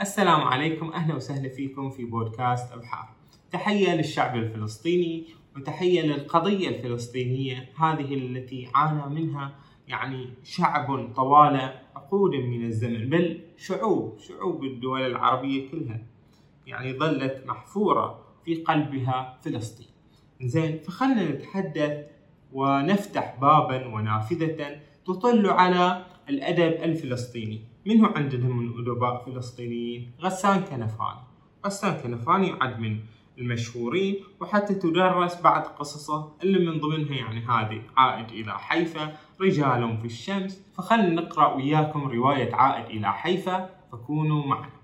السلام عليكم أهلا وسهلا فيكم في بودكاست أبحار. تحية للشعب الفلسطيني وتحية للقضية الفلسطينية هذه التي عانى منها يعني شعب طوال عقود من الزمن بل شعوب شعوب الدول العربية كلها يعني ظلت محفورة في قلبها فلسطين. زين فخلنا نتحدث ونفتح بابا ونافذة تطل على الأدب الفلسطيني. منه عندنا من أدباء فلسطينيين غسان كنفاني. غسان كنفاني يعد من المشهورين وحتى تدرس بعد قصصه اللي من ضمنها يعني هذه عائد إلى حيفا رجال في الشمس. فخلنا نقرأ وياكم رواية عائد إلى حيفا فكونوا معنا.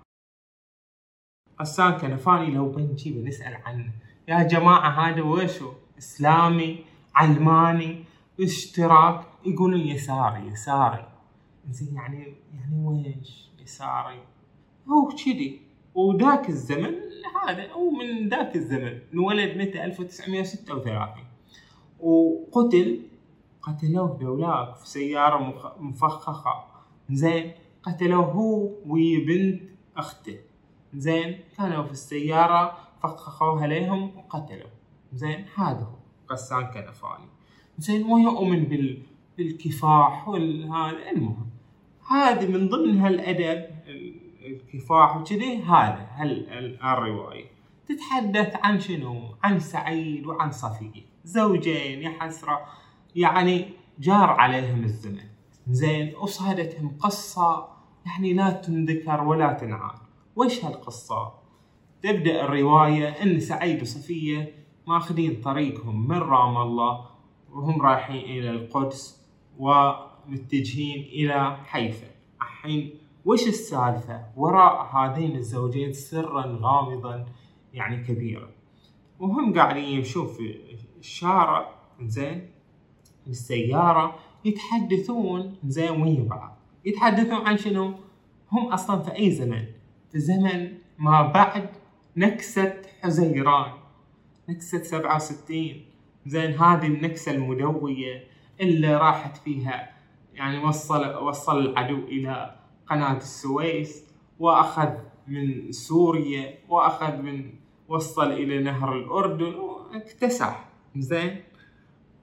غسان كنفاني لو بنجي بنسأل عنه. يا جماعة هذا وشو إسلامي؟ علماني؟ إشتراك؟ يقولون يساري يساري. زين يعني يعني ويش؟ يساري. هو كذي. وذاك الزمن هذا هو من ذاك الزمن انولد متى؟ 1936 وقتل قتلوه ذولاك في سيارة مفخخة. زين قتلوه هو وبنت أخته. زين كانوا في السيارة فخخوها عليهم وقتلوا زين هذا هو غسان كنفاني زين ويؤمن بال بالكفاح والهذا المهم. هذه من ضمن هالأدب الكفاح وكذي هذا هال الرواية. تتحدث عن شنو؟ عن سعيد وعن صفيه زوجين يا حسرة. يعني جار عليهم الزمن. زين وصادتهم قصة يعني لا تنذكر ولا تنعاد. وش هالقصة؟ تبدأ الرواية إن سعيد وصفية ماخذين طريقهم من رام الله وهم رايحين إلى القدس ومتجهين إلى حيفا الحين وش السالفة؟ وراء هذين الزوجين سرا غامضا يعني كبيرا. وهم قاعدين يمشون في الشارع زين بالسياره يتحدثون زين ويا بعض. يتحدثون عن شنو؟ هم أصلا في أي زمن؟ في زمن ما بعد نكسة حزيران نكسة سبعة وستين. زين هذه النكسة المدوية اللي راحت فيها يعني وصل وصل العدو إلى قناة السويس وأخذ من سوريا وأخذ من وصل إلى نهر الأردن واكتسح. زين؟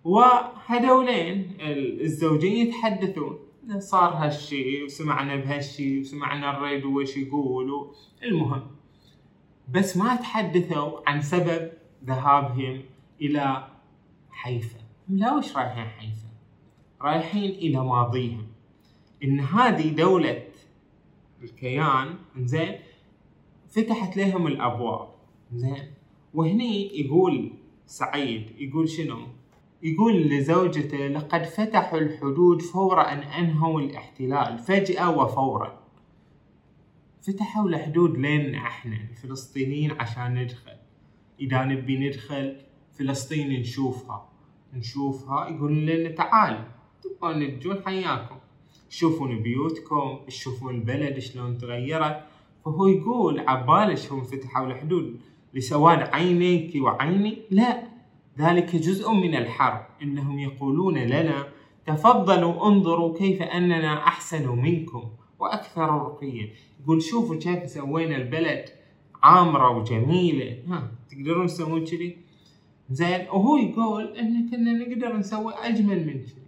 وهذولين الزوجين يتحدثون. صار هالشي وسمعنا بهالشي وسمعنا الريدو وش يقول المهم. بس ما تحدثوا عن سبب ذهابهم إلى حيفا. لا وش رايحين حيفا؟ رايحين إلى ماضيهم. إن هذه دولة الكيان زين فتحت لهم الأبواب. زين وهني يقول سعيد يقول شنو؟ يقول لزوجته لقد فتحوا الحدود فور أن أنهوا الاحتلال فجأة وفورا. فتحوا الحدود لين إحنا الفلسطينيين عشان ندخل. إذا نبي ندخل فلسطين نشوفها. نشوفها يقولون لنا تعالوا تبغون تجون حياكم. تشوفون بيوتكم تشوفون البلد شلون تغيرت. فهو يقول عبالش هم فتحوا الحدود لسواد عينيك وعيني. لا ذلك جزء من الحرب. إنهم يقولون لنا تفضلوا انظروا كيف أننا أحسن منكم وأكثر رقيا يقول شوفوا كيف سوينا البلد عامرة وجميلة. ها تقدرون تسوون كذي؟ زين وهو يقول إن كنا نقدر نسوي أجمل من كذي.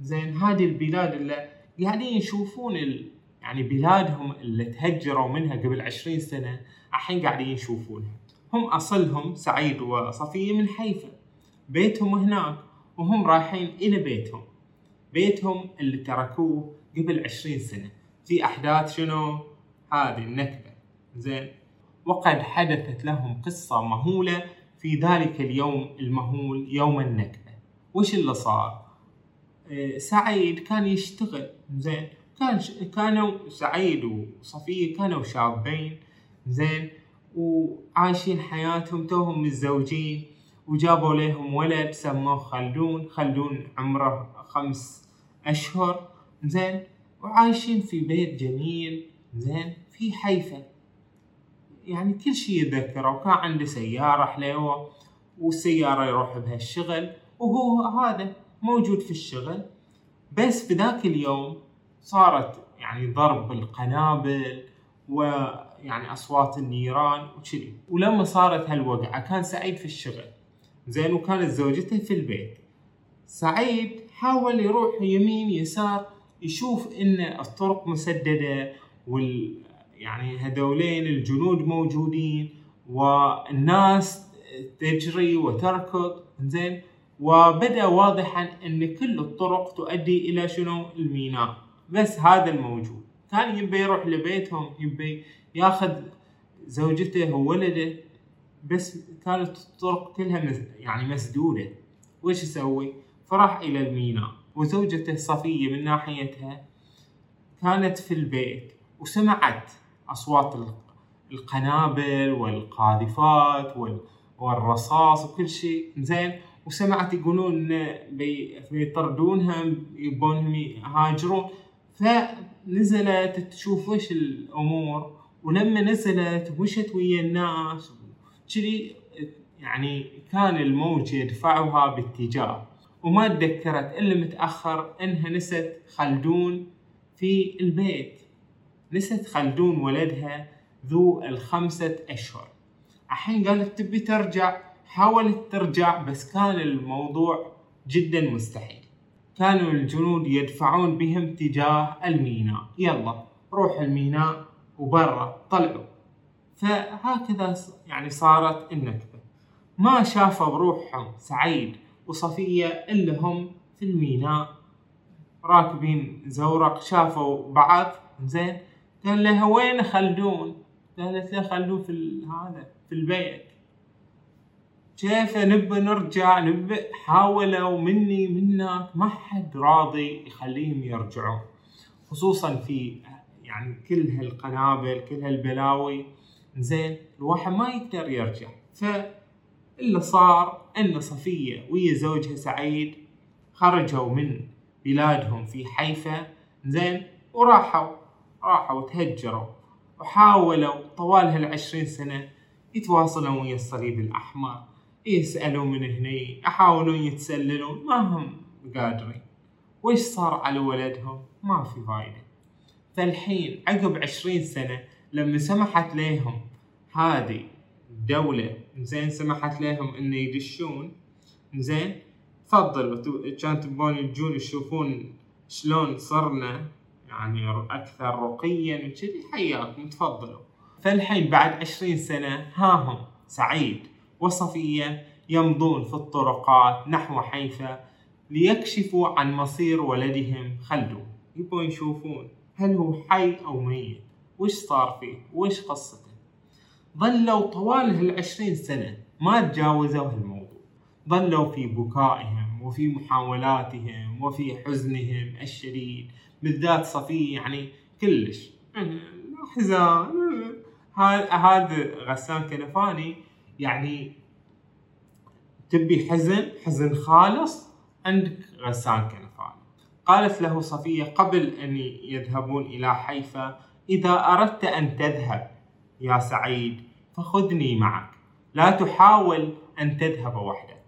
زين هذه البلاد اللي قاعدين يشوفون ال... يعني بلادهم اللي تهجروا منها قبل عشرين سنة الحين قاعدين يشوفونها. هم أصلهم سعيد وصفية من حيفا. بيتهم هناك وهم رايحين إلى بيتهم. بيتهم اللي تركوه قبل عشرين سنة. في أحداث شنو؟ هذه النكبة زين. وقد حدثت لهم قصة مهولة في ذلك اليوم المهول يوم النكبة وش اللي صار؟ سعيد كان يشتغل زين. كان ش... كانوا سعيد وصفية كانوا شابين زين. وعايشين حياتهم توهم متزوجين وجابوا لهم ولد سموه خلدون. خلدون عمره خمس أشهر زين. وعايشين في بيت جميل زين. في حيفا. يعني كل شيء يتذكره. وكان عنده سيارة حليوة والسيارة يروح بها الشغل وهو هذا. موجود في الشغل بس في ذاك اليوم صارت يعني ضرب القنابل ويعني أصوات النيران وكذي. ولما صارت هالوقعة كان سعيد في الشغل. زين وكانت زوجته في البيت. سعيد حاول يروح يمين يسار يشوف إن الطرق مسددة وال يعني هذولين الجنود موجودين والناس تجري وتركض. زين وبدأ واضحا إن كل الطرق تؤدي إلى شنو؟ الميناء. بس هذا الموجود. كان يبي يروح لبيتهم يبي ياخذ زوجته وولده بس كانت الطرق كلها يعني مسدودة. وش يسوي؟ فراح إلى الميناء. وزوجته صفية من ناحيتها كانت في البيت. وسمعت أصوات القنابل والقاذفات والرصاص وكل شيء. زين وسمعت يقولون بيطردونها يبونهم يهاجرون. فنزلت تشوف وش الأمور ولما نزلت ومشت ويا الناس. كذي يعني كان الموج يدفعها باتجاه. وما تذكرت إلا متأخر إنها نست خلدون في البيت. نست خلدون ولدها ذو الخمسة أشهر. الحين قالت تبي ترجع. حاولت ترجع بس كان الموضوع جدا مستحيل. كانوا الجنود يدفعون بهم تجاه الميناء. يلا روح الميناء وبرا طلعوا. فهكذا يعني صارت النكبة. ما شافوا بروحهم سعيد وصفية إلا هم في الميناء. راكبين زورق شافوا بعض. زين قال لها وين خلدون؟ قالت له خلوه في هذا في البيت. كيف نبى نرجع؟ نبى حاولوا مني منك ما حد راضي يخليهم يرجعون خصوصا في يعني كل هالقنابل كل هالبلاوي. زين الواحد ما يقدر يرجع. فاللي صار إن صفية ويا زوجها سعيد خرجوا من بلادهم في حيفا. زين وراحوا راحوا تهجروا وحاولوا طوال هالعشرين سنة يتواصلون ويا الصليب الأحمر. يسألوا من هنا يحاولون يتسللون ما هم قادرين. وش صار على ولدهم؟ ما في فايدة. فالحين عقب عشرين سنة لما سمحت لهم هذه الدولة زين سمحت لهم انه يدشون زين تفضلوا كان تبون تجون تشوفون شلون صرنا يعني أكثر رقيا وكذي حياكم تفضلوا. فالحين بعد عشرين سنة ها هم سعيد. وصفية يمضون في الطرقات نحو حيفا ليكشفوا عن مصير ولدهم خلدون يبون يشوفون هل هو حي أو ميت وش صار فيه وش قصته. ظلوا طوال هالعشرين سنة ما تجاوزوا هالموضوع. ظلوا في بكائهم وفي محاولاتهم وفي حزنهم الشديد. بالذات صفية يعني كلش حزان هذا غسان كنفاني يعني تبي حزن حزن خالص عندك غسان كنفاني قالت له صفية قبل أن يذهبون إلى حيفا إذا أردت أن تذهب يا سعيد فخذني معك. لا تحاول أن تذهب وحدك.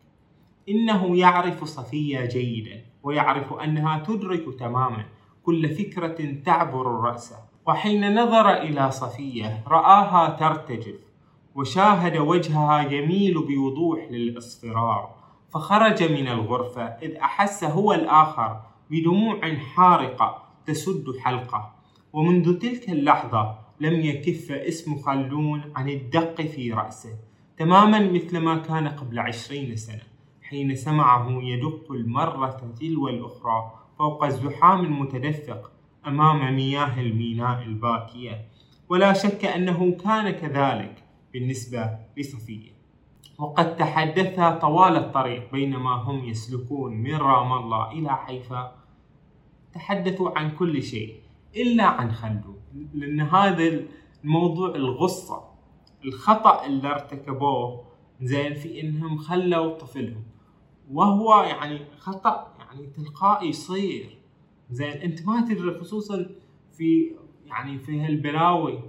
إنه يعرف صفية جيدا ويعرف أنها تدرك تماما كل فكرة تعبر الرأس وحين نظر إلى صفية رآها ترتجف. وشاهد وجهها يميل بوضوح للإصفرار فخرج من الغرفة إذ أحس هو الآخر بدموع حارقة تسد حلقة ومنذ تلك اللحظة لم يكف اسم خلدون عن الدق في رأسه تماما مثل ما كان قبل عشرين سنة حين سمعه يدق المرة تلو الأخرى فوق الزحام المتدفق أمام مياه الميناء الباكية ولا شك أنه كان كذلك. بالنسبة لصفية وقد تحدثا طوال الطريق بينما هم يسلكون من رام الله إلى حيفا. تحدثوا عن كل شيء إلا عن خلدون. لأن هذا الموضوع الغصة الخطأ اللي ارتكبوه زين في إنهم خلوا طفلهم. وهو يعني خطأ يعني تلقائي يصير. زين أنت ما تدري خصوصا في يعني في هالبلاوي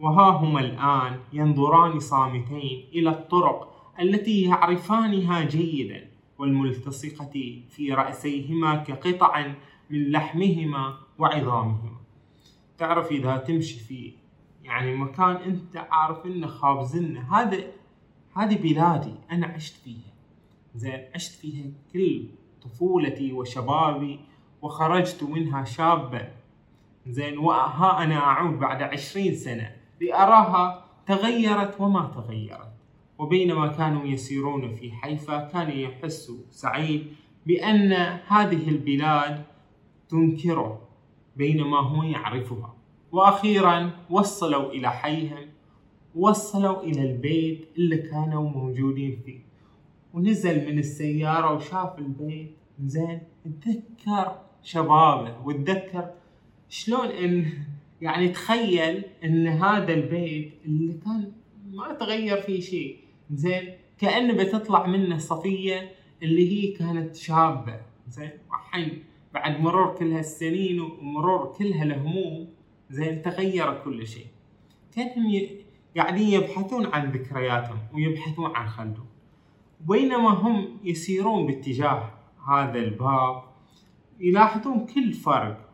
وها هما الآن ينظران صامتين إلى الطرق التي يعرفانها جيدا والملتصقة في رأسيهما كقطع من لحمهما وعظامهما. تعرف إذا تمشي في يعني مكان أنت عارف إنه خابزنا هذا هذه بلادي أنا عشت فيها. زين عشت فيها كل طفولتي وشبابي وخرجت منها شابا. زين وها أنا أعود بعد عشرين سنة. لأراها تغيرت وما تغيرت. وبينما كانوا يسيرون في حيفا كان يحس سعيد بأن هذه البلاد تنكره بينما هو يعرفها. وأخيرا وصلوا إلى حيهم وصلوا إلى البيت اللي كانوا موجودين فيه. ونزل من السيارة وشاف البيت زين تذكر شبابه وتذكر شلون إن يعني تخيل إن هذا البيت اللي كان ما تغير فيه شيء. زين كأنه بتطلع منه صفية اللي هي كانت شابة. زين الحين بعد مرور كل هالسنين ومرور كل هالهموم زين تغير كل شيء. كانهم قاعدين يبحثون عن ذكرياتهم ويبحثون عن خلدهم بينما هم يسيرون باتجاه هذا الباب يلاحظون كل فرق.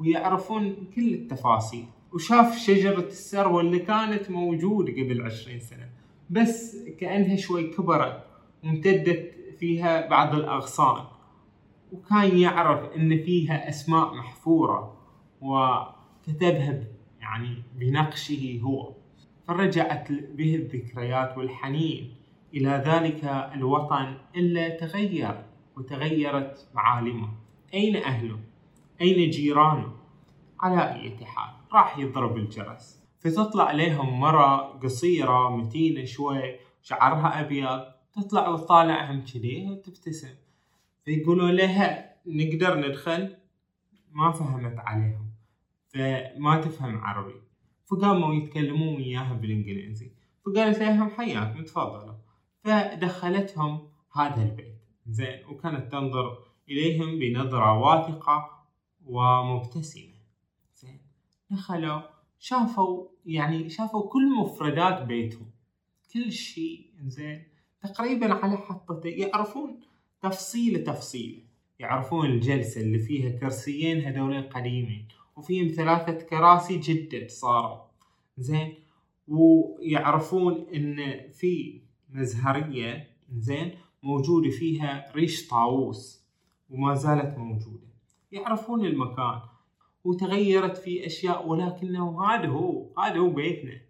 ويعرفون كل التفاصيل. وشاف شجرة السروة اللي كانت موجودة قبل عشرين سنة بس كأنها شوي كبرت وامتدت فيها بعض الأغصان. وكان يعرف إن فيها أسماء محفورة وكتبها يعني بنقشه هو. فرجعت به الذكريات والحنين إلى ذلك الوطن إلا تغير وتغيرت معالمه. أين أهله؟ أين جيرانه؟ على أي حال راح يضرب الجرس. فتطلع عليهم مرة قصيرة متينة شوي شعرها أبيض. تطلع وتطالعهم كذي وتبتسم. فيقولوا لها نقدر ندخل؟ ما فهمت عليهم. فما تفهم عربي. فقاموا يتكلمون وياها بالإنجليزي. فقالت لهم حياكم تفضلوا فدخلتهم هذا البيت. زين وكانت تنظر إليهم بنظرة واثقة ومبتسمة. زين. دخلوا شافوا يعني شافوا كل مفردات بيتهم. كل شيء. زين. تقريبا على حطته. يعرفون تفصيلة تفصيلة يعرفون الجلسة اللي فيها كرسيين هذول قديمين. وفيهم ثلاثة كراسي جدد صاروا. زين. ويعرفون إن في مزهرية. زين. موجودة فيها ريش طاووس. وما زالت موجودة. يعرفون المكان. وتغيرت في أشياء ولكنه هذا هو هذا هو بيتنا.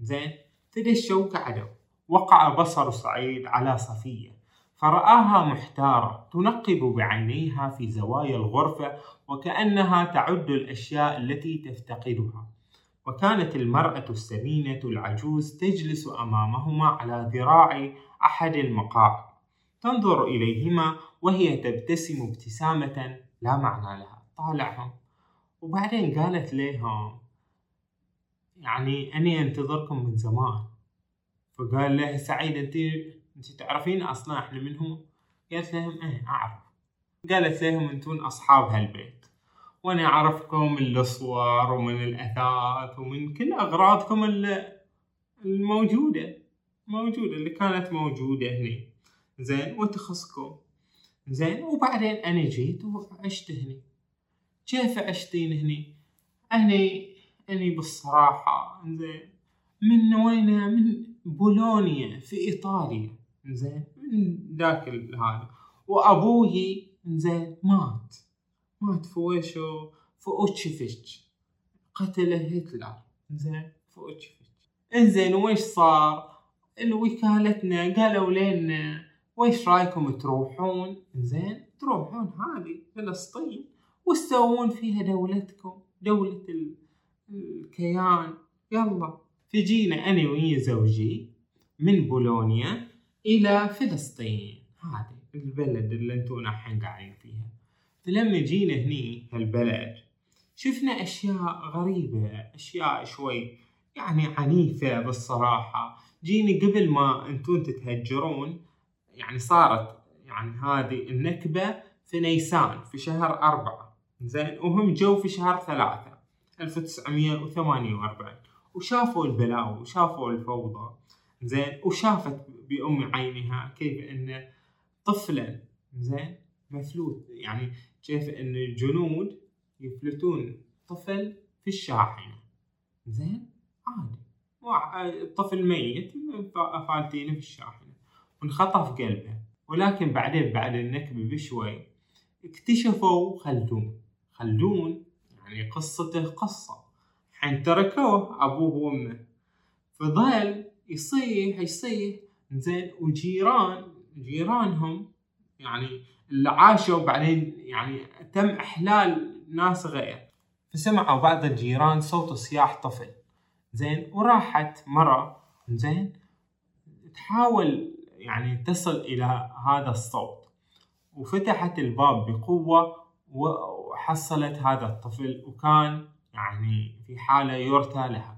زين؟ فدشوا وقعدوا وقع بصر سعيد على صفية. فرآها محتارة تنقب بعينيها في زوايا الغرفة وكأنها تعد الأشياء التي تفتقدها. وكانت المرأة السمينة العجوز تجلس أمامهما على ذراع أحد المقاعد. تنظر إليهما وهي تبتسم ابتسامة لا معنى لها طالعهم وبعدين قالت لهم يعني أني أنتظركم من زمان. فقال له سعيد أنت أنت تعرفين أصلا إحنا من هو؟ قالت لهم إيه أعرف. قالت لهم أنتون أصحاب هالبيت. وأنا أعرفكم من الصور ومن الأثاث ومن كل أغراضكم الموجودة. موجودة اللي كانت موجودة هني. زين وتخصكم. زين. وبعدين أنا جيت وعشت هني. كيف عشتين هني؟ هني أني بالصراحة زين. من وين؟ من بولونيا في إيطاليا زين. من ذاك هذا. وأبوي زين مات. مات في ويشو في أوتشيفيتش قتله هتلر زين. في أوتشيفيتش إنزين ويش صار؟ الوكالتنا قالوا لنا ويش رأيكم تروحون؟ زين تروحون هذه فلسطين وتسوون فيها دولتكم دولة الكيان. يلا. فجينا أنا ويا زوجي من بولونيا إلى فلسطين. هذه البلد اللي أنتم الحين قاعدين فيها. فلما جينا هني هالبلد شفنا أشياء غريبة أشياء شوي يعني عنيفة بالصراحة. جيني قبل ما أنتم تتهجرون يعني صارت يعني هذه النكبة في نيسان في شهر أربعة. زين وهم جو في شهر ثلاثة 1948 وشافوا البلاوي وشافوا الفوضى. زين وشافت بأم عينها كيف أن طفلا زين مفلوت. يعني كيف أن الجنود يفلتون طفل في الشاحنة. زين عادي. الطفل ميت فالتينه في الشاحنة. وانخطف قلبه. ولكن بعدين بعد النكبة بشوي اكتشفوا خلدون. خلدون يعني قصته قصة. حين تركوه أبوه وأمه. فظل يصيح يصيح زين وجيران جيرانهم يعني اللي عاشوا بعدين يعني تم إحلال ناس غير. فسمعوا بعض الجيران صوت صياح طفل. زين وراحت مرة زين تحاول يعني تصل إلى هذا الصوت. وفتحت الباب بقوة وحصلت هذا الطفل وكان يعني في حالة يرثى لها.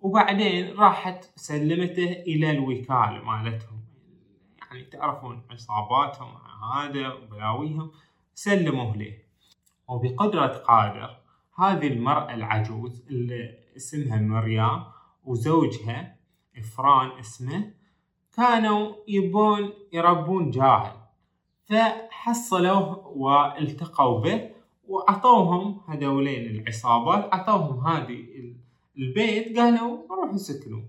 وبعدين راحت سلمته إلى الوكالة مالتهم. يعني تعرفون عصاباتهم هذا وبلاويهم سلموه له. وبقدرة قادر هذه المرأة العجوز اللي اسمها مريم وزوجها إفران اسمه كانوا يبون يربون جاهل فحصلوه والتقوا به وعطوهم هذولين العصابات عطوهم هذه البيت قالوا روحوا سكنوا.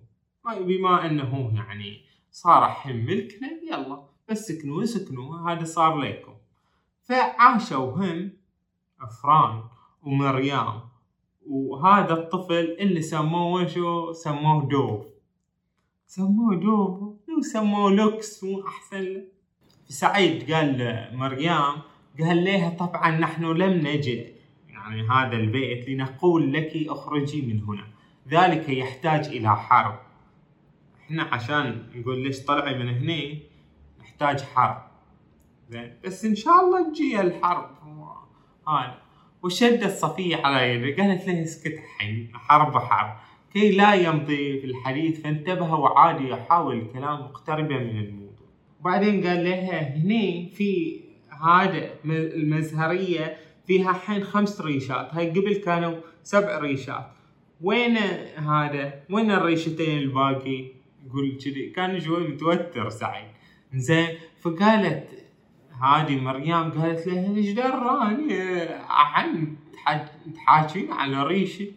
بما أنه يعني صار الحين ملكنا يلا بس سكنوا سكنوا هذا صار لكم. فعاشوا هم أفران ومريم وهذا الطفل اللي سموه شو؟ سموه دوف. سموه دوف لو سموه لوكس أحسن سعيد قال مريم قال لها طبعا نحن لم نجد. يعني هذا البيت لنقول لك اخرجي من هنا. ذلك يحتاج إلى حرب. إحنا عشان نقول ليش طلعي من هنا نحتاج حرب. زين. بس إن شاء الله تجي الحرب. هذا. وشدت صفية على يده قالت له اسكت الحين. حرب حرب. كي لا يمضي في الحديث فانتبه وعاد يحاول الكلام مقتربا من الموضوع. وبعدين قال لها هني في هذا المزهرية فيها حين خمس ريشات. هاي قبل كانوا سبع ريشات. وين هذا؟ وين الريشتين الباقي؟ يقول كذي. كان شوي متوتر سعيد. زين فقالت هذه مريم قالت له إيش دراني عن تحاكين على ريشي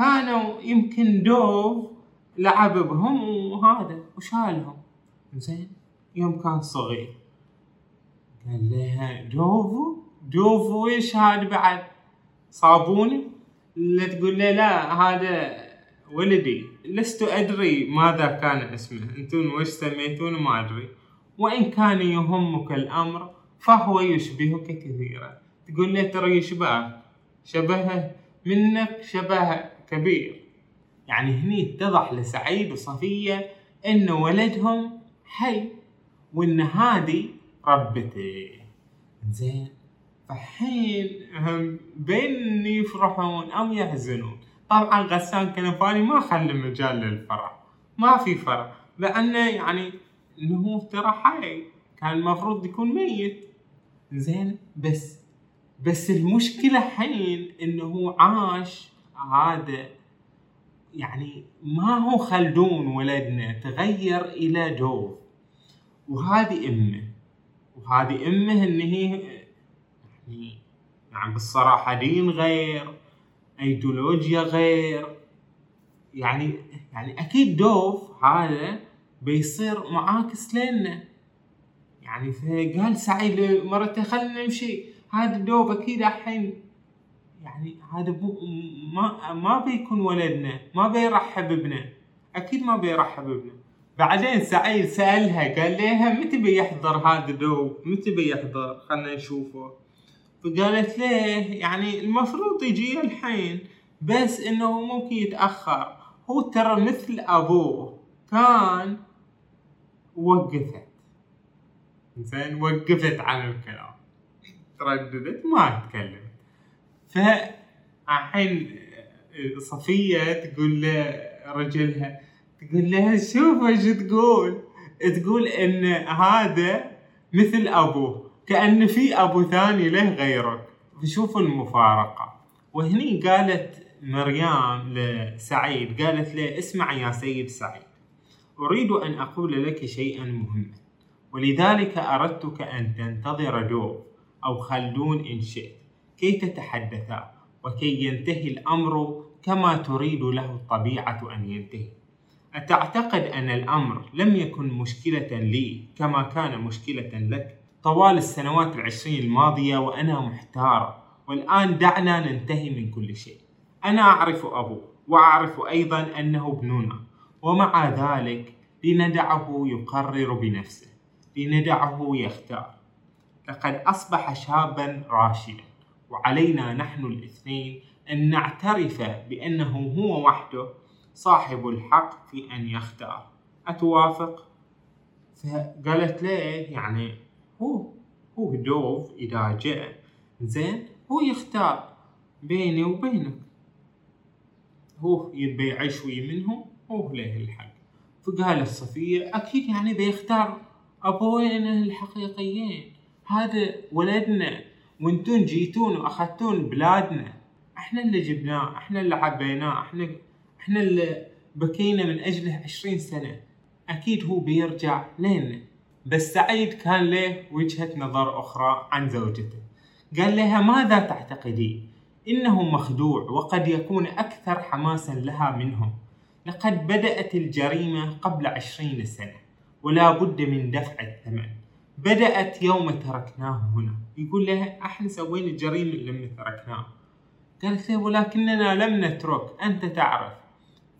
كانوا يمكن دوف لعب بهم وهذا وشالهم. زين. يوم كان صغير. قال لها دوفو دوفو إيش هذا بعد؟ صابوني؟ لا تقول له لا هذا ولدي. لست أدري ماذا كان اسمه. أنتم وش سميتونه ما أدري. وإن كان يهمك الأمر فهو يشبهك كثيرا. تقول له ترى يشبهك. شبهه منك شبه كبير. يعني هني اتضح لسعيد وصفية إن ولدهم حي وإن هذه ربته زين فحين بين يفرحون أو يحزنون؟ طبعا غسان كنفاني ما خلى مجال للفرح. ما في فرح لأنه يعني إنه ترى حي. كان المفروض يكون ميت. زين بس بس المشكلة حين إنه عاش هذا يعني ما هو خلدون ولدنا تغير إلى دوف وهذه أمة. وهذه أمة إن هي يعني يعني بالصراحة دين غير ايديولوجيا غير. يعني يعني أكيد دوف هذا بيصير معاكس لنا. يعني فقال سعيد لمرته خلنا نمشي. هذا الدوب أكيد الحين يعني هذا بو ما ما بيكون ولدنا ما بيرحب بنا أكيد ما بيرحب بنا بعدين سعيد سألها قال لها متى بيحضر هذا الدوب؟ متى بيحضر؟ خلنا نشوفه. فقالت له يعني المفروض يجي الحين بس إنه ممكن يتأخر. هو ترى مثل أبوه. كان وقفت. زين وقفت عن الكلام. ترددت؟ ما تكلمت فالحين صفية تقول لرجلها تقول لها شوف إيش تقول؟ تقول إن هذا مثل أبوه كأن في أبو ثاني له غيرك. فشوفوا المفارقة. وهني قالت مريم لسعيد قالت له اسمع يا سيد سعيد أريد أن أقول لك شيئا مهما ولذلك أردتك أن تنتظر دوف أو خلدون إن شئت. كي تتحدثا وكي ينتهي الأمر كما تريد له الطبيعة أن ينتهي. أتعتقد أن الأمر لم يكن مشكلة لي كما كان مشكلة لك؟ طوال السنوات العشرين الماضية وأنا محتارة والآن دعنا ننتهي من كل شيء. أنا أعرف أبوه وأعرف أيضا أنه ابننا ومع ذلك لندعه يقرر بنفسه لندعه يختار. لقد أصبح شابا راشدا. وعلينا نحن الاثنين أن نعترف بأنه هو وحده صاحب الحق في أن يختار. أتوافق؟ فقالت ليه يعني هو هو دوف إذا جاء. زين هو يختار بيني وبينك. هو يبي يعيش ويا منهم هو له الحق. فقالت صفية أكيد يعني بيختار أبوينا الحقيقيين. هذا ولدنا وانتون جيتون واخذتون بلادنا. إحنا اللي جبناه إحنا اللي حبيناه إحنا إحنا اللي بكينا من اجله عشرين سنة. أكيد هو بيرجع لنا. بس سعيد كان له وجهة نظر أخرى عن زوجته. قال لها ماذا تعتقدين إنه مخدوع وقد يكون أكثر حماسا لها منهم. لقد بدأت الجريمة قبل عشرين سنة ولا بد من دفع الثمن. بدأت يوم تركناه هنا. يقول لها إحنا سوينا الجريمة لما تركناه. قالت له ولكننا لم نترك. أنت تعرف.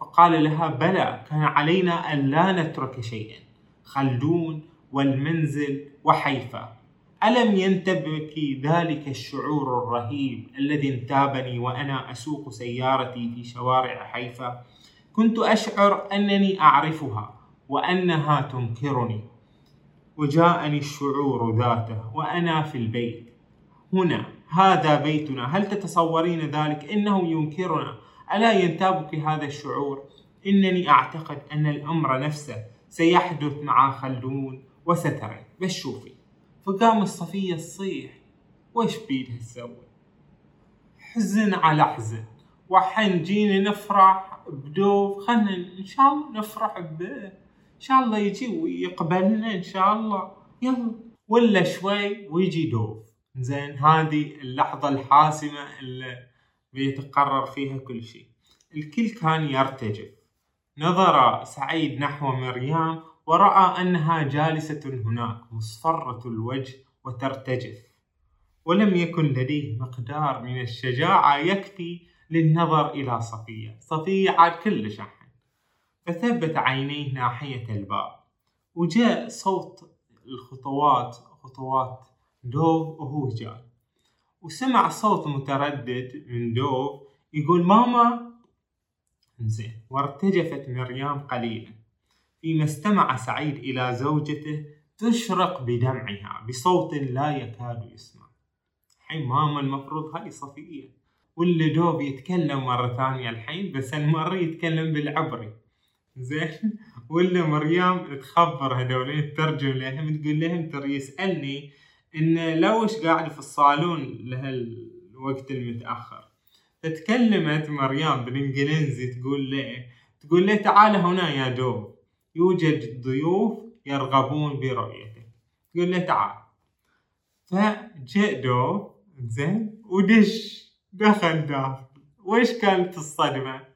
فقال لها بلى كان علينا أن لا نترك شيئا. خلدون والمنزل وحيفا. ألم ينتبك ذلك الشعور الرهيب الذي انتابني وأنا أسوق سيارتي في شوارع حيفا؟ كنت أشعر أنني أعرفها وأنها تنكرني. وجاءني الشعور ذاته وأنا في البيت. هنا هذا بيتنا. هل تتصورين ذلك؟ إنه ينكرنا. ألا ينتابك هذا الشعور؟ إنني أعتقد أن الأمر نفسه سيحدث مع خلدون وسترى بس شوفي فقام الصفية تصيح وش بيدها تسوي حزن على حزن. وحين جينا نفرح بدوف. خلنا إن شاء الله نفرح به. إن شاء الله يجي ويقبلنا إن شاء الله. يلا. ولا شوي ويجي دوف. زين هذه اللحظة الحاسمة اللي بيتقرر فيها كل شيء. الكل كان يرتجف. نظر سعيد نحو مريم ورأى أنها جالسة هناك مصفرة الوجه وترتجف. ولم يكن لديه مقدار من الشجاعة يكفي للنظر إلى صفية. صفية عاد كل شحن فثبت عينيه ناحية الباب. وجاء صوت الخطوات خطوات دوف وهو جاي وسمع صوت متردد من دوف يقول ماما. زين وارتجفت مريم قليلا. فيما استمع سعيد إلى زوجته تشرق بدمعها بصوت لا يكاد يسمع. الحين ماما المفروض هاي صفية. واللي دوب يتكلم مرة ثانية الحين بس المرة يتكلم بالعبري. زين؟ ولا مريم تخبر هذولين تترجم لهم تقول لهم ترى يسألني إن لوش قاعد في الصالون لهالوقت المتأخر. فتكلمت مريم بالإنجليزي تقول له تقول له تعال هنا يا دوب يوجد ضيوف يرغبون برؤيتك. تقول له تعال. فجاء دوب زين ودش دخل داخل. وش كانت الصدمة؟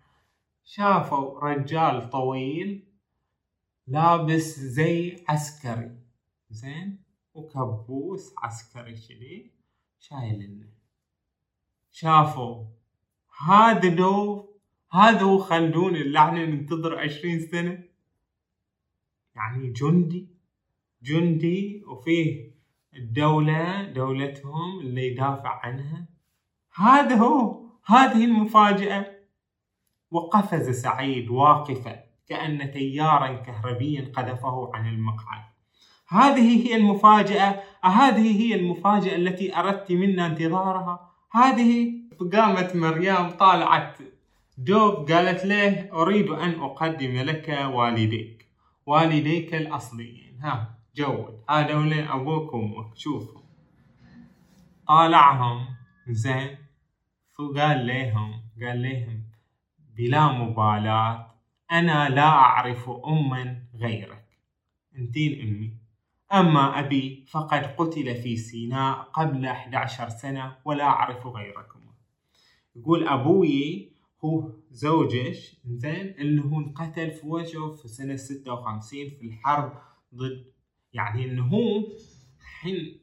شافوا رجال طويل لابس زي عسكري زين؟ وكبوس عسكري شديد شايل شافوا. هذا دوف هذا هو خلدون اللي إحنا ننتظر عشرين سنة. يعني جندي جندي وفيه الدولة دولتهم اللي يدافع عنها. هذا هو هذه المفاجأة. وقفز سعيد واقفا كأن تيارا كهربيا قذفه عن المقعد. هذه هي المفاجأة هذه هي المفاجأة التي أردت منا انتظارها. هذه قامت مريم طالعت. دوب قالت له أريد أن أقدم لك والديك والديك الأصليين. ها جود. هذول أبوك وأمك شوفهم طالعهم زين. فقال لهم قال لهم بلا مبالاة أنا لا أعرف أما غيرك. انتين أمي. أما أبي فقد قتل في سيناء قبل 11 سنة ولا أعرف غيركم. يقول أبوي هو زوجش زين اللي هو انقتل في وجهه في سنة 56 في الحرب ضد يعني إنه هو الحين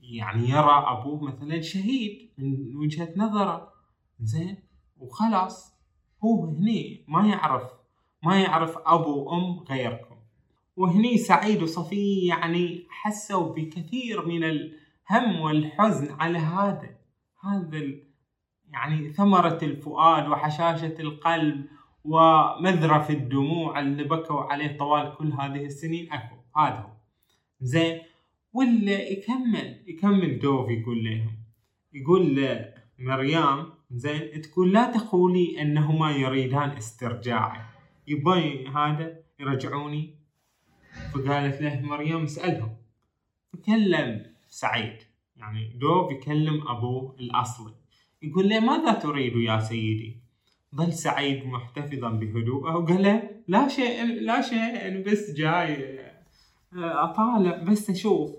يعني يرى أبوه مثلا شهيد من وجهة نظره. زين وخلاص. هو هني ما يعرف ما يعرف أبو وأم غيركم. وهني سعيد وصفية يعني حسوا بكثير من الهم والحزن على هذا هذا يعني ثمرة الفؤاد وحشاشة القلب ومذرف الدموع اللي بكوا عليه طوال كل هذه السنين. أكو هذا هو. زين ولا يكمل يكمل دوف يقول لهم يقول لمريم زين تقول لا تقولي أنهما يريدان استرجاعي. يبغى هذا يرجعوني. فقالت له مريم اسألهم فكلم سعيد. يعني دوب يكلم أبوه الأصلي يقول له ماذا تريد يا سيدي؟ ظل سعيد محتفظا بهدوءه وقال له لا شيء لا شيء بس جاي أطالع بس أشوف.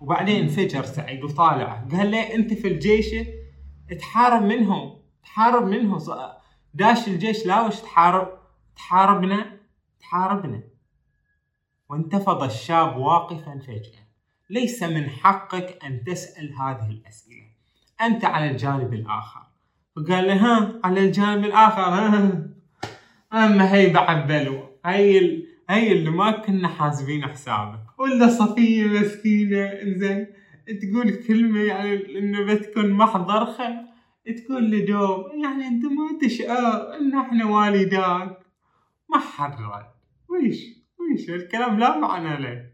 وبعدين انفجر سعيد وطالع. قال له أنت في الجيش تحارب منهم تحارب منهم. داش الجيش لا وش تحارب؟ تحاربنا تحاربنا. وانتفض الشاب واقفا فجأة. ليس من حقك أن تسأل هذه الأسئلة. أنت على الجانب الآخر. فقال له ها على الجانب الآخر ها. أما هي بعد بلوى. هي ال... هي اللي ما كنا حاسبين حسابك. ولا صفية مسكينة إنزين. تقول كلمة يعني إنه بتكون محضر خير تقول لدوب يعني أنت ما تشعر إن إحنا والداك. ما حرد ويش؟ ويش؟ الكلام لا معنى له.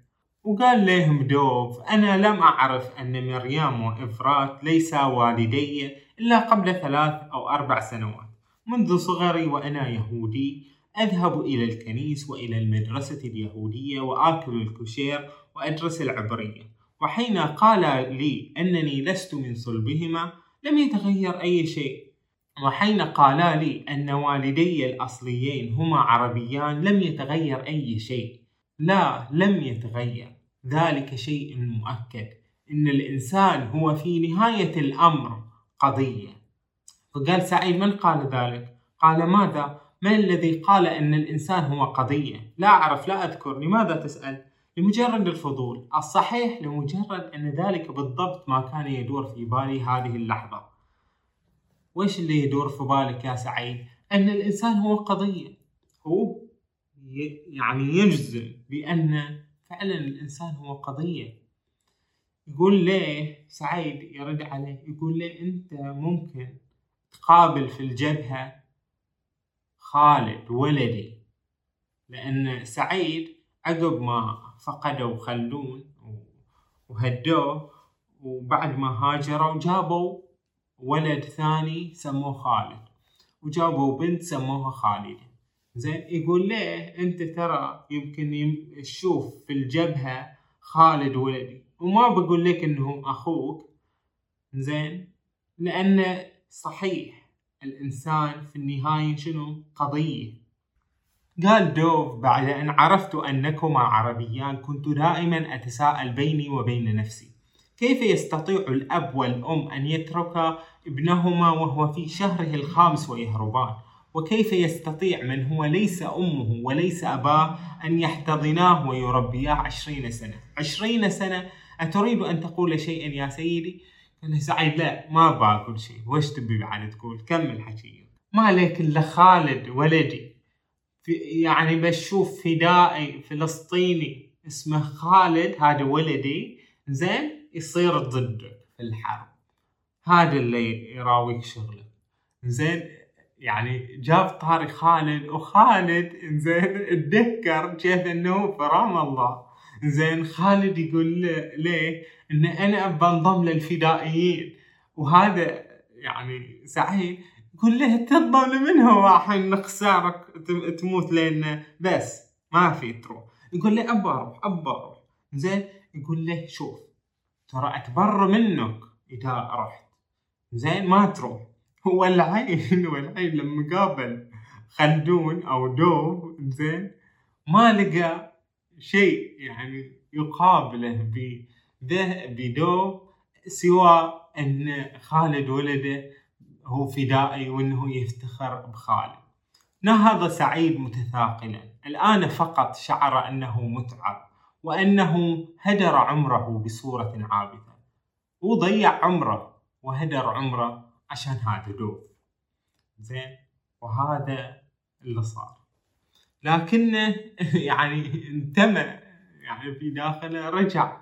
وقال لهم دوف أنا لم أعرف أن مريم وإفرات ليسا والدي إلا قبل ثلاث أو أربع سنوات. منذ صغري وأنا يهودي أذهب إلى الكنيس وإلى المدرسة اليهودية وآكل الكشير وأدرس العبرية. وحين قال لي أنني لست من صلبهما لم يتغير أي شيء وحين قالا لي أن والدي الأصليين هما عربيان لم يتغير أي شيء لا لم يتغير ذلك شيء مؤكد إن الإنسان هو في نهاية الأمر قضية فقال سعيد من قال ذلك؟ قال ماذا؟ من الذي قال أن الإنسان هو قضية؟ لا أعرف لا أذكر لماذا تسأل؟ لمجرد الفضول. الصحيح لمجرد أن ذلك بالضبط ما كان يدور في بالي هذه اللحظة. وإيش اللي يدور في بالك يا سعيد؟ أن الإنسان هو قضية. هو يعني يجزم بأن فعلا الإنسان هو قضية. يقول ليه سعيد يرد عليه؟ يقول ليه أنت ممكن تقابل في الجبهة خالد ولدي؟ لأن سعيد عقب ما فقدوا خلدون وهدوه وبعد ما هاجروا جابوا ولد ثاني سموه خالد. وجابوا بنت سموها خالدة زين يقول ليه؟ انت ترى يمكن تشوف في الجبهة خالد ولدي. وما بقول لك انه أخوك. زين لأن صحيح. الإنسان في النهاية شنو؟ قضية. قال دوف بعد أن عرفت أنكما عربيان كنت دائما أتساءل بيني وبين نفسي. كيف يستطيع الأب والأم أن يتركا ابنهما وهو في شهره الخامس ويهربان؟ وكيف يستطيع من هو ليس أمه وليس أباه أن يحتضناه ويربياه عشرين سنة؟ عشرين سنة؟ أتريد أن تقول شيئا يا سيدي؟ قال سعيد لا ما بقول شيء. وش تبي بعد تقول؟ كمل حكي ما لك إلا خالد ولدي. في يعني بشوف فدائي فلسطيني اسمه خالد هذا ولدي زين يصير ضدك في الحرب. هذا اللي يراويك شغلك زين يعني جاب طاري خالد وخالد زين اتذكر كيف إنه فرام الله. زين خالد يقول ليه؟ إن أنا بنضم للفدائيين. وهذا يعني سعيد له تنضم منه واحد نخسرك تموت لنا بس ما في تروح. يقول له ابى أروح ابى أروح زين يقول له شوف ترى اتبر منك إذا رحت. زين ما تروح. هو العين والعين لما قابل خلدون أو دوب زين ما لقى شيء يعني يقابله بدو سوى إن خالد ولده هو فدائي وإنه يفتخر بخالد نهض سعيد متثاقلا. الآن فقط شعر أنه متعب وأنه هدر عمره بصورة عابثة. وضيع عمره وهدر عمره عشان هذا دوف زين؟ وهذا اللي صار. لكنه يعني انتمى يعني في داخله رجع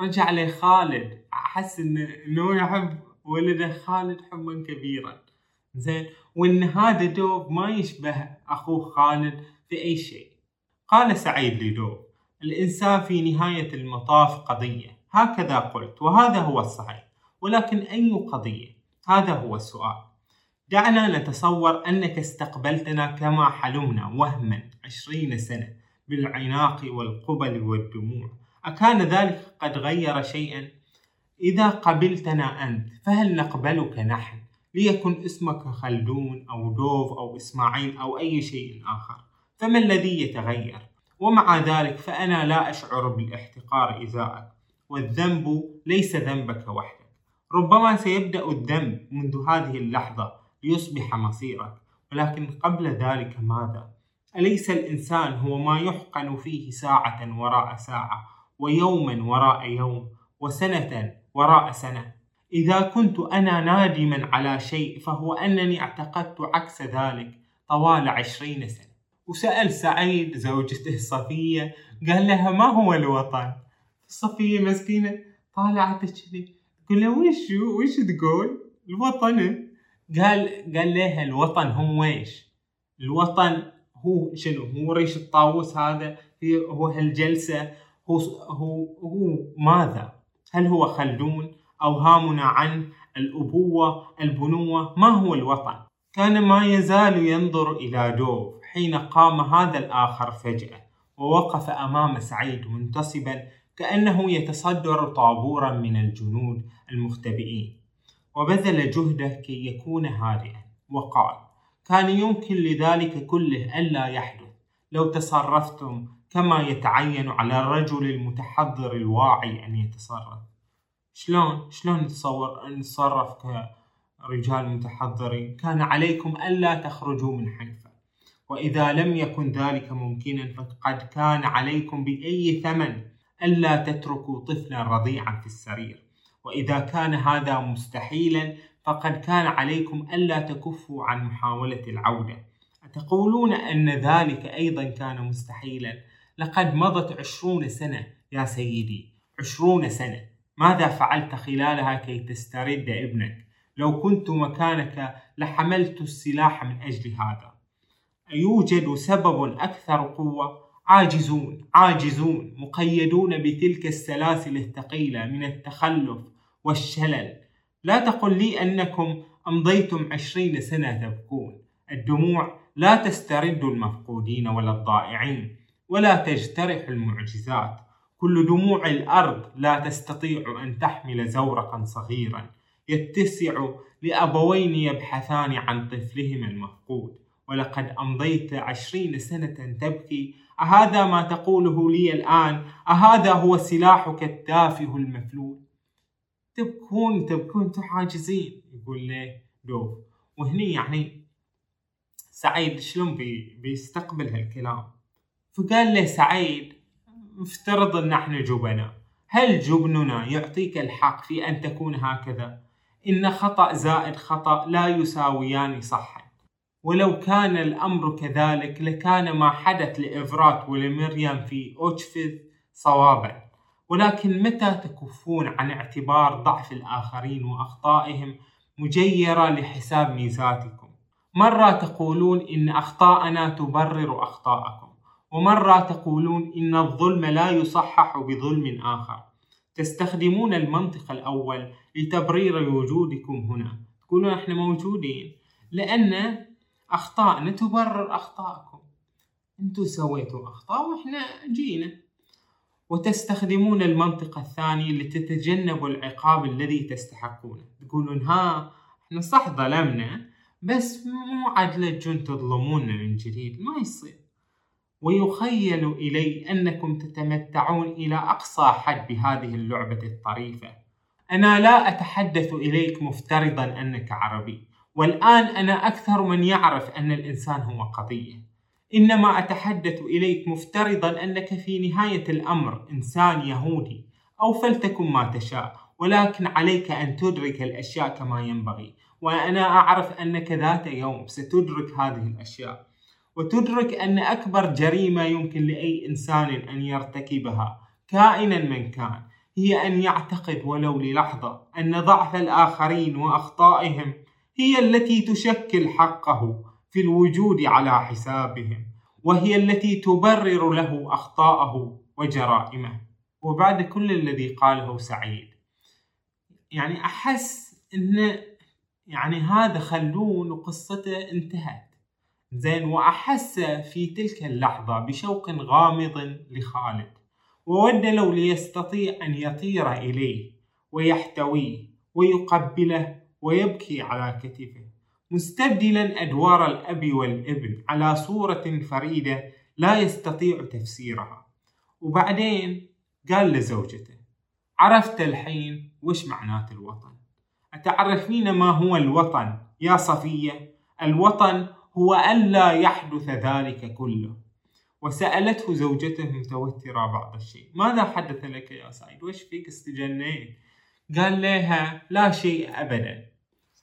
رجع لخالد. أحس إنه يحب ولده خالد حبا كبيرا. زين وإن هذا دوب ما يشبه أخوه خالد في أي شيء. قال سعيد لدوب الإنسان في نهاية المطاف قضية. هكذا قلت وهذا هو الصحيح. ولكن أي قضية؟ هذا هو السؤال. دعنا نتصور أنك استقبلتنا كما حلمنا وهما عشرين سنة بالعناق والقبل والدموع. أكان ذلك قد غير شيئا؟ إذا قبلتنا أنت فهل نقبلك نحن؟ ليكن اسمك خلدون أو دوف أو إسماعيل أو أي شيء آخر فما الذي يتغير؟ ومع ذلك فأنا لا أشعر بالاحتقار إزاءك والذنب ليس ذنبك وحدك ربما سيبدأ الذنب منذ هذه اللحظة ليصبح مصيرك ولكن قبل ذلك ماذا؟ أليس الإنسان هو ما يحقن فيه ساعة وراء ساعة ويوما وراء يوم وسنة وراء سنة. إذا كنت أنا نادما على شيء فهو أنني اعتقدت عكس ذلك طوال عشرين سنة. وسأل سعيد زوجته صفية قال لها ما هو الوطن؟ صفية مسكينة طالعت كذي. تقول له وش وش تقول؟ الوطن. قال قال لها الوطن هو إيش الوطن هو شنو؟ هو ريش الطاووس هذا؟ هو هالجلسة؟ هو هو هو ماذا؟ هل هو خلدون أوهامنا عن الأبوة البنوة؟ ما هو الوطن؟ كان ما يزال ينظر إلى دوف حين قام هذا الآخر فجأة ووقف أمام سعيد منتصبا كأنه يتصدر طابورا من الجنود المختبئين. وبذل جهده كي يكون هادئا وقال كان يمكن لذلك كله ألا يحدث. لو تصرفتم كما يتعين على الرجل المتحضر الواعي أن يتصرف. شلون؟ شلون نتصور نتصرف كرجال متحضرين؟ كان عليكم ألا تخرجوا من حيفا. وإذا لم يكن ذلك ممكنا فقد كان عليكم بأي ثمن ألا تتركوا طفلا رضيعا في السرير. وإذا كان هذا مستحيلا فقد كان عليكم ألا تكفوا عن محاولة العودة. أتقولون أن ذلك أيضا كان مستحيلا؟ لقد مضت عشرون سنة يا سيدي عشرون سنة. ماذا فعلت خلالها كي تسترد ابنك؟ لو كنت مكانك لحملت السلاح من أجل هذا. أيوجد سبب أكثر قوة؟ عاجزون عاجزون مقيدون بتلك السلاسل الثقيلة من التخلف والشلل. لا تقل لي أنكم أمضيتم عشرين سنة تبكون. الدموع لا تسترد المفقودين ولا الضائعين. ولا تجترح المعجزات. كل دموع الأرض لا تستطيع أن تحمل زورقا صغيرا. يتسع لأبوين يبحثان عن طفلهما المفقود. ولقد أمضيت عشرين سنة تبكي. أهذا ما تقوله لي الآن؟ أهذا هو سلاحك التافه المفلول. تبكون تبكون أنتم حاجزين يقول له دوف. وهني يعني سعيد شلون بي بيستقبل هالكلام؟ فقال له سعيد افترض أن إحنا جبنا هل جبننا يعطيك الحق في أن تكون هكذا؟ إن خطأ زائد خطأ لا يساويان صحا ولو كان الأمر كذلك لكان ما حدث لإفرات ولمريم في أوتشفيث صوابا. ولكن متى تكفون عن اعتبار ضعف الآخرين وأخطائهم مجيرة لحساب ميزاتكم؟ مرة تقولون إن أخطاءنا تبرر أخطاءكم. ومرة تقولون إن الظلم لا يصحح بظلم آخر. تستخدمون المنطق الأول لتبرير وجودكم هنا. تقولون إحنا موجودين. لأن أخطاءنا تبرر أخطاءكم. أنتوا سويتوا أخطاء وإحنا جينا. وتستخدمون المنطق الثاني لتتجنبوا العقاب الذي تستحقونه تقولون ها إحنا صح ظلمنا بس مو عدل جن تظلمونا من جديد. ما يصير. ويخيل إلي أنكم تتمتعون إلى أقصى حد بهذه اللعبة الطريفة. أنا لا أتحدث إليك مفترضا أنك عربي والآن أنا أكثر من يعرف أن الإنسان هو قضية. إنما أتحدث إليك مفترضا أنك في نهاية الأمر إنسان يهودي أو فلتكن ما تشاء ولكن عليك أن تدرك الأشياء كما ينبغي. وأنا أعرف أنك ذات يوم ستدرك هذه الأشياء. وتدرك أن أكبر جريمة يمكن لأي إنسان أن يرتكبها كائنا من كان هي أن يعتقد ولو للحظة أن ضعف الآخرين وأخطائهم هي التي تشكل حقه في الوجود على حسابهم وهي التي تبرر له أخطاءه وجرائمه. وبعد كل الذي قاله سعيد يعني أحس أن يعني هذا خلون وقصته انتهت. زين وأحس في تلك اللحظة بشوق غامض لخالد وود لو ليستطيع أن يطير إليه ويحتويه ويقبله ويبكي على كتفه مستبدلا أدوار الأب والابن على صورة فريدة لا يستطيع تفسيرها. وبعدين قال لزوجته عرفت الحين وش معنات الوطن؟ أتعرفين ما هو الوطن يا صفية؟ الوطن هو ألا يحدث ذلك كله. وسألته زوجته متوترة بعض الشيء. ماذا حدث لك يا سعيد؟ وش فيك استجنيت؟ قال لها لا شيء أبدا.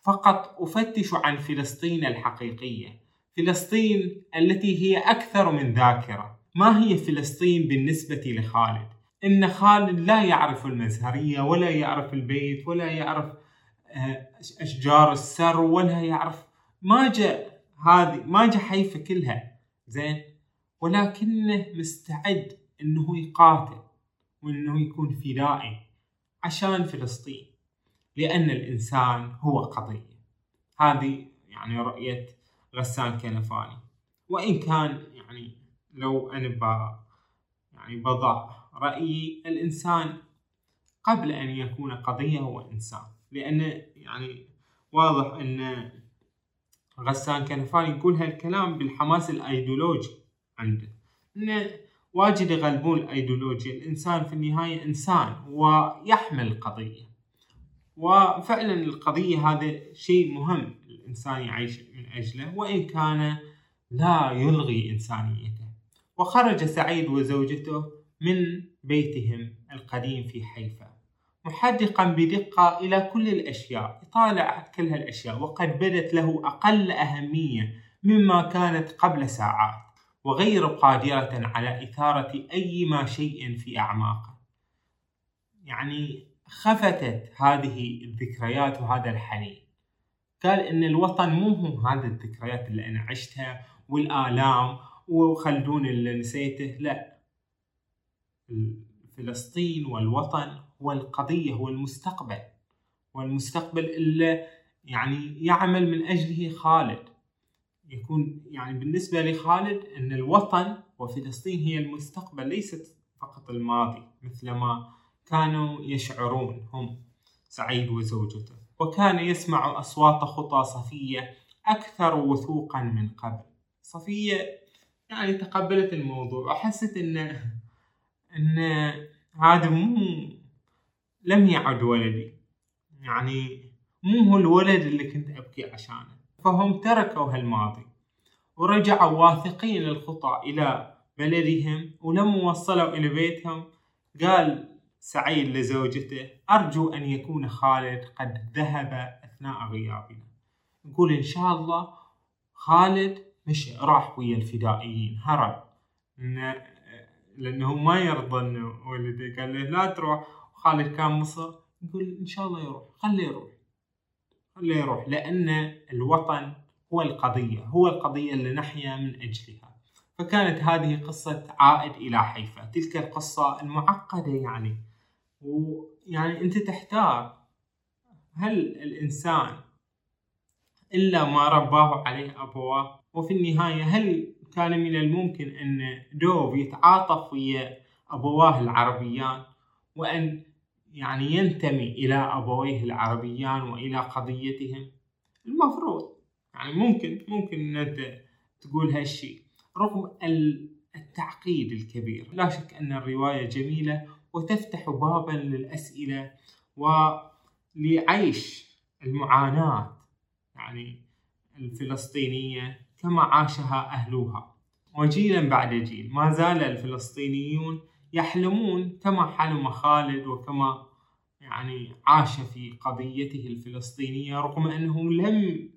فقط أفتش عن فلسطين الحقيقية. فلسطين التي هي أكثر من ذاكرة. ما هي فلسطين بالنسبة لخالد؟ إن خالد لا يعرف المزهرية ولا يعرف البيت ولا يعرف آه، أشجار السر ولا يعرف ما جاء هذه ما حيفا كلها زين؟ ولكنه مستعد إنه يقاتل وإنه يكون فدائي عشان فلسطين لأن الإنسان هو قضية. هذه يعني رؤية غسان كنفاني. وإن كان يعني لو أنا ب يعني بضع رأيي الإنسان قبل أن يكون قضية هو إنسان. لأن يعني واضح إن غسان كنفاني يقول هالكلام بالحماس الأيديولوجي عنده. انه واجد يغلبون الأيديولوجيا. الإنسان في النهاية إنسان ويحمل قضيه وفعلا القضية هذا شيء مهم الإنسان يعيش من أجله وإن كان لا يلغي إنسانيته. وخرج سعيد وزوجته من بيتهم القديم في حيفا. محدقا بدقة إلى كل الأشياء. يطالع كل هالأشياء وقد بدت له أقل أهمية مما كانت قبل ساعات وغير قادرة على إثارة أي ما شيء في أعماقه. يعني خفتت هذه الذكريات وهذا الحنين. قال إن الوطن مو هو هذه الذكريات اللي أنا عشتها والآلام وخلدون اللي نسيته لا. فلسطين والوطن هو القضية هو المستقبل والمستقبل اللي يعني يعمل من أجله خالد. يكون يعني بالنسبة لخالد أن الوطن وفلسطين هي المستقبل ليست فقط الماضي مثل ما كانوا يشعرون هم سعيد وزوجته. وكان يسمع أصوات خطى صفية أكثر وثوقا من قبل. صفية يعني تقبلت الموضوع وحست أن أن هذا مو لم يعد ولدي. يعني مو هو الولد اللي كنت أبكي عشانه. فهم تركوا هالماضي ورجعوا واثقين الخطى إلى بلدهم ولما وصلوا إلى بيتهم قال سعيد لزوجته أرجو أن يكون خالد قد ذهب أثناء غيابنا. يقول إن شاء الله خالد مش راح ويا الفدائيين. هرب. لأنه ما يرضى أنه ولده. قال له لا تروح. خالد كان مصر يقول إن شاء الله يروح. خليه يروح. خليه يروح لأن الوطن هو القضية هو القضية اللي نحيا من أجلها. فكانت هذه قصة عائد إلى حيفا. تلك القصة المعقدة يعني. ويعني أنت تحتار هل الإنسان إلا ما رباه عليه أبواه وفي النهاية هل كان من الممكن أن دوف يتعاطف ويا أبواه العربيان؟ وأن يعني ينتمي إلى أبويه العربيان وإلى قضيتهم؟ المفروض. يعني ممكن ممكن أن أنت تقول هالشيء رغم التعقيد الكبير. لا شك أن الرواية جميلة وتفتح بابا للأسئلة ولعيش المعاناة يعني الفلسطينية كما عاشها أهلها. وجيلا بعد جيل. ما زال الفلسطينيون يحلمون كما حلم خالد وكما يعني عاش في قضيته الفلسطينية رغم أنه لم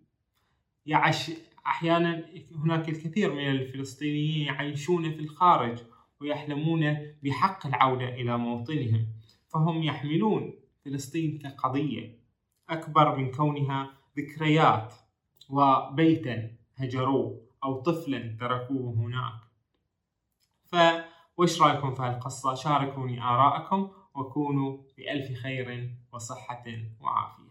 يعش أحيانا هناك الكثير من الفلسطينيين يعيشون في الخارج ويحلمون بحق العودة إلى موطنهم فهم يحملون فلسطين كقضية أكبر من كونها ذكريات وبيتا هجروه أو طفلا تركوه هناك. فوش رأيكم في هالقصة؟ شاركوني آراءكم وكونوا بألف خير وصحة وعافية.